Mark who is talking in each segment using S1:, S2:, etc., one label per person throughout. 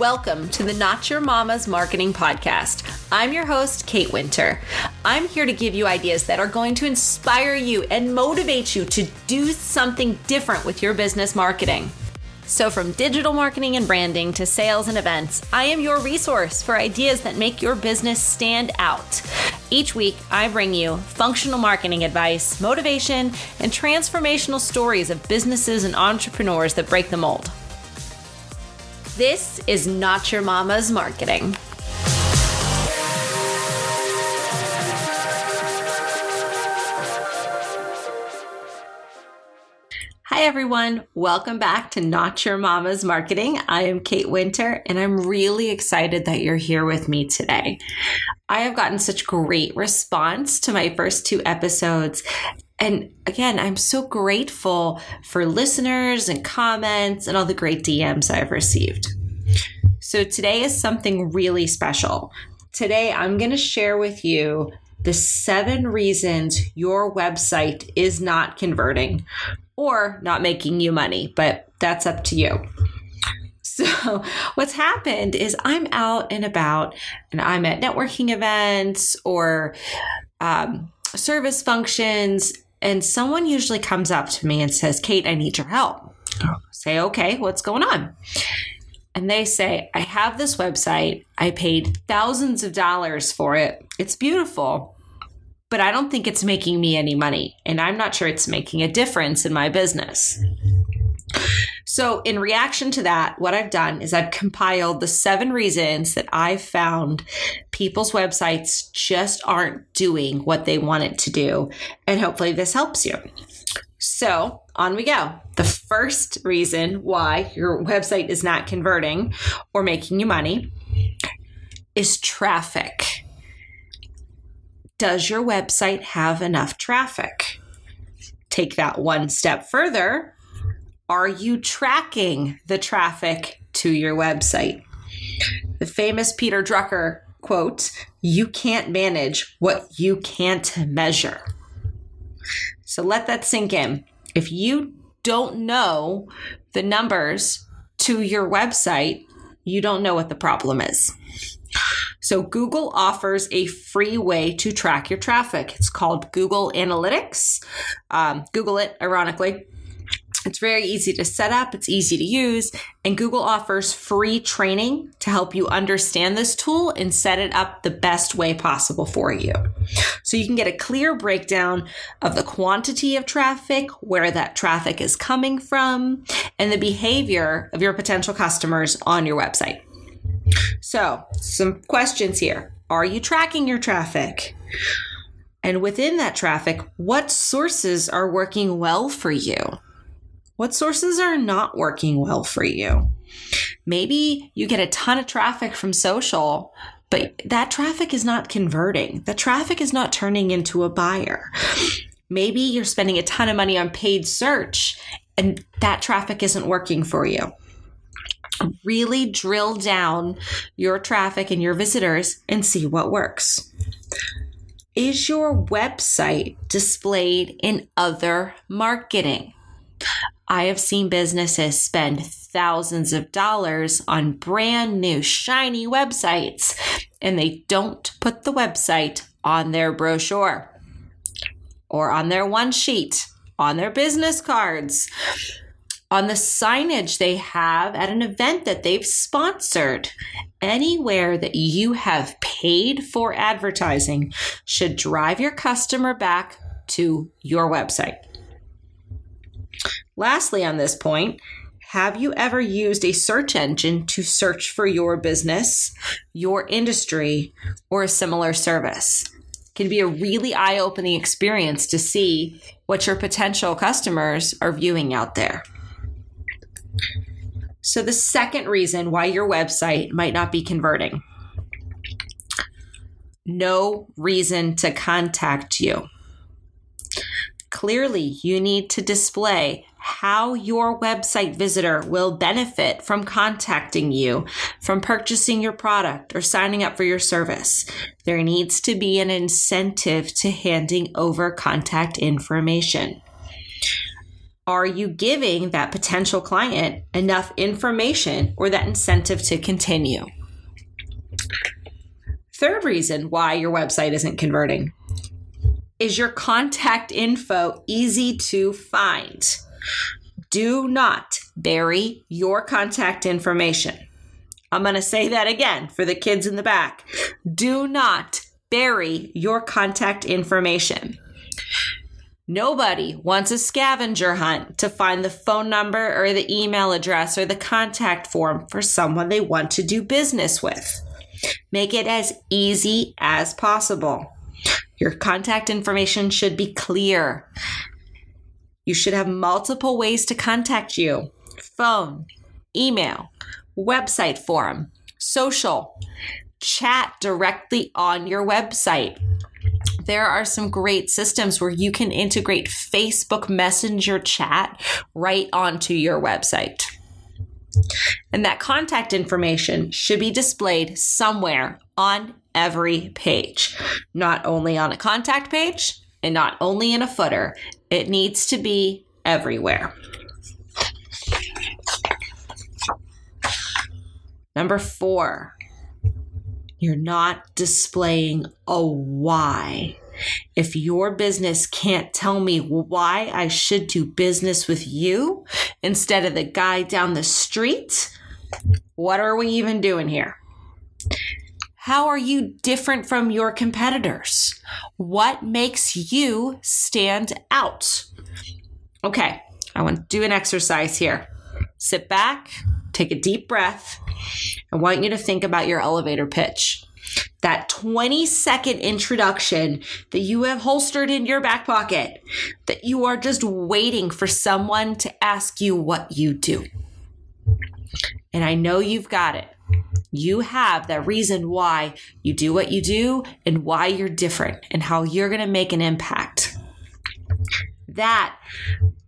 S1: Welcome to the Not Your Mama's Marketing Podcast. I'm your host, Kate Winter. I'm here to give you ideas that are going to inspire you and motivate you to do something different with your business marketing. So, from digital marketing and branding to sales and events, I am your resource for ideas that make your business stand out. Each week, I bring you functional marketing advice, motivation, and transformational stories of businesses and entrepreneurs that break the mold. This is Not Your Mama's Marketing. Hi, everyone. Welcome back to Not Your Mama's Marketing. I am Kate Winter, and I'm really excited that you're here with me today. I have gotten such great response to my first two episodes, and again, I'm so grateful for listeners and comments and all the great DMs I've received. So today is something really special. Today, I'm going to share with you the seven reasons your website is not converting or not making you money, but that's up to you. So, what's happened is I'm out and about and I'm at networking events or um, service functions, and someone usually comes up to me and says, Kate, I need your help. Oh. I say, okay, what's going on? And they say, I have this website. I paid thousands of dollars for it. It's beautiful, but I don't think it's making me any money. And I'm not sure it's making a difference in my business. So, in reaction to that, what I've done is I've compiled the seven reasons that I've found people's websites just aren't doing what they want it to do. And hopefully, this helps you. So, on we go. The first reason why your website is not converting or making you money is traffic. Does your website have enough traffic? Take that one step further are you tracking the traffic to your website? The famous Peter Drucker quote, you can't manage what you can't measure. So let that sink in. If you don't know the numbers to your website, you don't know what the problem is. So, Google offers a free way to track your traffic. It's called Google Analytics. Um, Google it, ironically. It's very easy to set up, it's easy to use, and Google offers free training to help you understand this tool and set it up the best way possible for you. So you can get a clear breakdown of the quantity of traffic, where that traffic is coming from, and the behavior of your potential customers on your website. So, some questions here. Are you tracking your traffic? And within that traffic, what sources are working well for you? What sources are not working well for you? Maybe you get a ton of traffic from social, but that traffic is not converting. The traffic is not turning into a buyer. Maybe you're spending a ton of money on paid search and that traffic isn't working for you. Really drill down your traffic and your visitors and see what works. Is your website displayed in other marketing? I have seen businesses spend thousands of dollars on brand new, shiny websites, and they don't put the website on their brochure or on their one sheet, on their business cards, on the signage they have at an event that they've sponsored. Anywhere that you have paid for advertising should drive your customer back to your website. Lastly, on this point, have you ever used a search engine to search for your business, your industry, or a similar service? It can be a really eye opening experience to see what your potential customers are viewing out there. So, the second reason why your website might not be converting no reason to contact you. Clearly, you need to display how your website visitor will benefit from contacting you, from purchasing your product, or signing up for your service. There needs to be an incentive to handing over contact information. Are you giving that potential client enough information or that incentive to continue? Third reason why your website isn't converting is your contact info easy to find? Do not bury your contact information. I'm going to say that again for the kids in the back. Do not bury your contact information. Nobody wants a scavenger hunt to find the phone number or the email address or the contact form for someone they want to do business with. Make it as easy as possible. Your contact information should be clear. You should have multiple ways to contact you phone, email, website forum, social, chat directly on your website. There are some great systems where you can integrate Facebook Messenger chat right onto your website. And that contact information should be displayed somewhere on every page, not only on a contact page and not only in a footer. It needs to be everywhere. Number four, you're not displaying a why. If your business can't tell me why I should do business with you instead of the guy down the street, what are we even doing here? How are you different from your competitors? What makes you stand out? Okay, I want to do an exercise here. Sit back, take a deep breath. I want you to think about your elevator pitch. That 20 second introduction that you have holstered in your back pocket, that you are just waiting for someone to ask you what you do. And I know you've got it. You have that reason why you do what you do and why you're different and how you're going to make an impact. That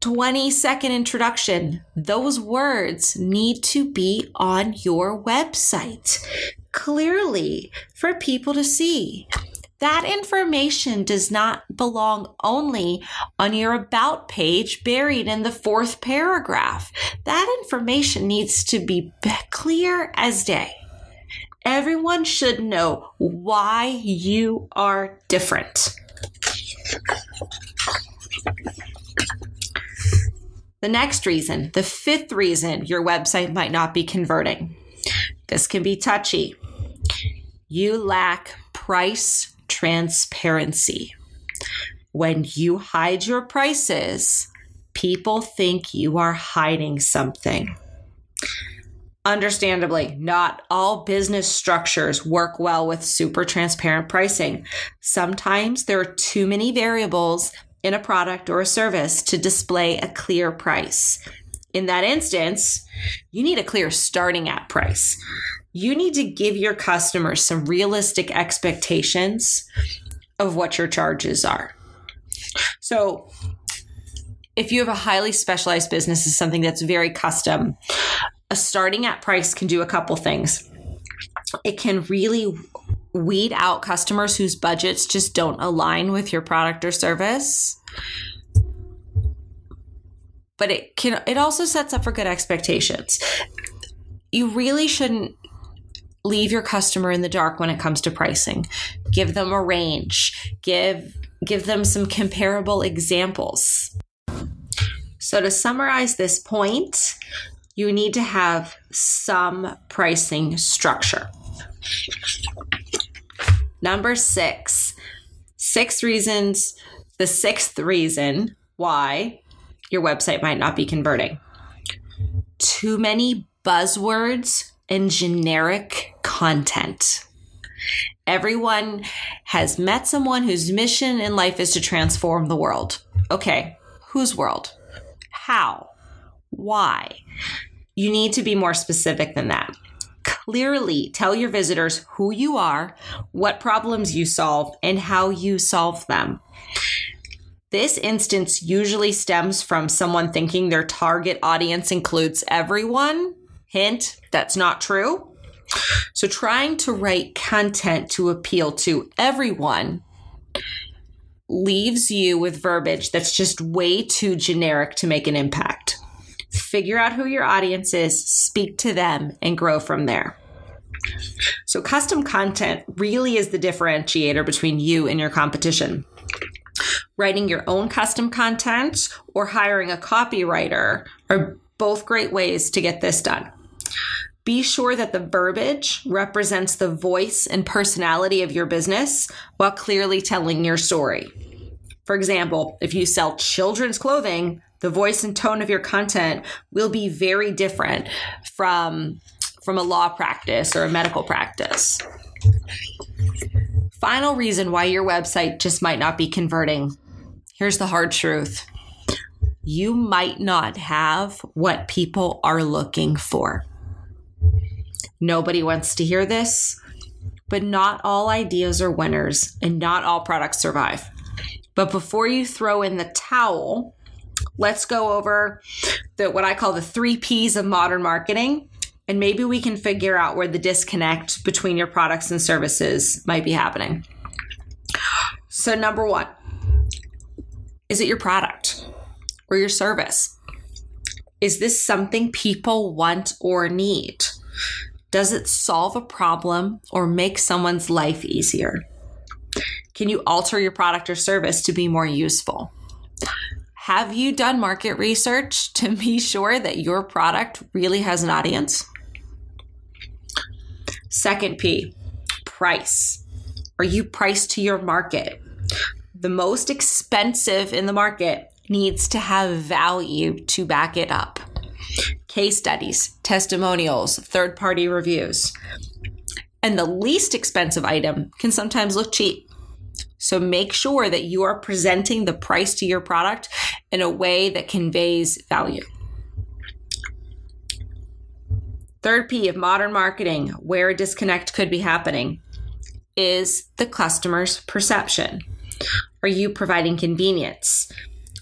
S1: 20 second introduction, those words need to be on your website clearly for people to see. That information does not belong only on your about page buried in the fourth paragraph. That information needs to be clear as day. Everyone should know why you are different. The next reason, the fifth reason your website might not be converting. This can be touchy. You lack price transparency. When you hide your prices, people think you are hiding something. Understandably, not all business structures work well with super transparent pricing. Sometimes there are too many variables in a product or a service to display a clear price. In that instance, you need a clear starting at price. You need to give your customers some realistic expectations of what your charges are. So, if you have a highly specialized business is something that's very custom a starting at price can do a couple things. It can really weed out customers whose budgets just don't align with your product or service. But it can it also sets up for good expectations. You really shouldn't leave your customer in the dark when it comes to pricing. Give them a range. Give give them some comparable examples. So to summarize this point, you need to have some pricing structure. Number six, six reasons, the sixth reason why your website might not be converting. Too many buzzwords and generic content. Everyone has met someone whose mission in life is to transform the world. Okay, whose world? How? Why? You need to be more specific than that. Clearly tell your visitors who you are, what problems you solve, and how you solve them. This instance usually stems from someone thinking their target audience includes everyone. Hint, that's not true. So, trying to write content to appeal to everyone leaves you with verbiage that's just way too generic to make an impact. Figure out who your audience is, speak to them, and grow from there. So, custom content really is the differentiator between you and your competition. Writing your own custom content or hiring a copywriter are both great ways to get this done. Be sure that the verbiage represents the voice and personality of your business while clearly telling your story. For example, if you sell children's clothing, the voice and tone of your content will be very different from from a law practice or a medical practice. Final reason why your website just might not be converting. Here's the hard truth. You might not have what people are looking for. Nobody wants to hear this, but not all ideas are winners and not all products survive. But before you throw in the towel, let's go over the what I call the 3 Ps of modern marketing and maybe we can figure out where the disconnect between your products and services might be happening. So number 1, is it your product or your service? Is this something people want or need? Does it solve a problem or make someone's life easier? Can you alter your product or service to be more useful? Have you done market research to be sure that your product really has an audience? Second P, price. Are you priced to your market? The most expensive in the market needs to have value to back it up case studies, testimonials, third party reviews. And the least expensive item can sometimes look cheap. So make sure that you are presenting the price to your product in a way that conveys value. Third P of modern marketing, where a disconnect could be happening, is the customer's perception. Are you providing convenience,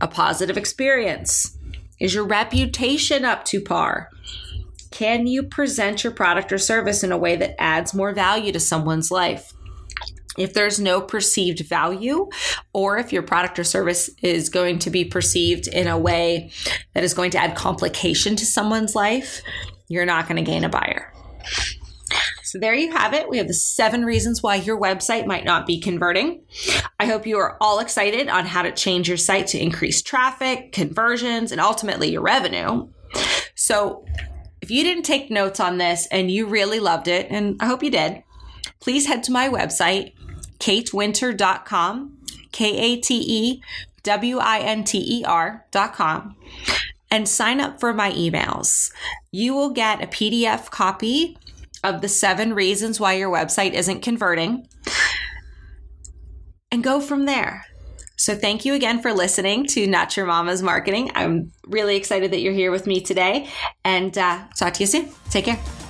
S1: a positive experience, is your reputation up to par? Can you present your product or service in a way that adds more value to someone's life? If there's no perceived value, or if your product or service is going to be perceived in a way that is going to add complication to someone's life, you're not going to gain a buyer. So there you have it. We have the seven reasons why your website might not be converting. I hope you are all excited on how to change your site to increase traffic, conversions, and ultimately your revenue. So if you didn't take notes on this and you really loved it, and I hope you did, please head to my website, katewinter.com, K A T E W I N T E R.com, and sign up for my emails. You will get a PDF copy of the seven reasons why your website isn't converting and go from there. So, thank you again for listening to Not Your Mama's Marketing. I'm really excited that you're here with me today and uh, talk to you soon. Take care.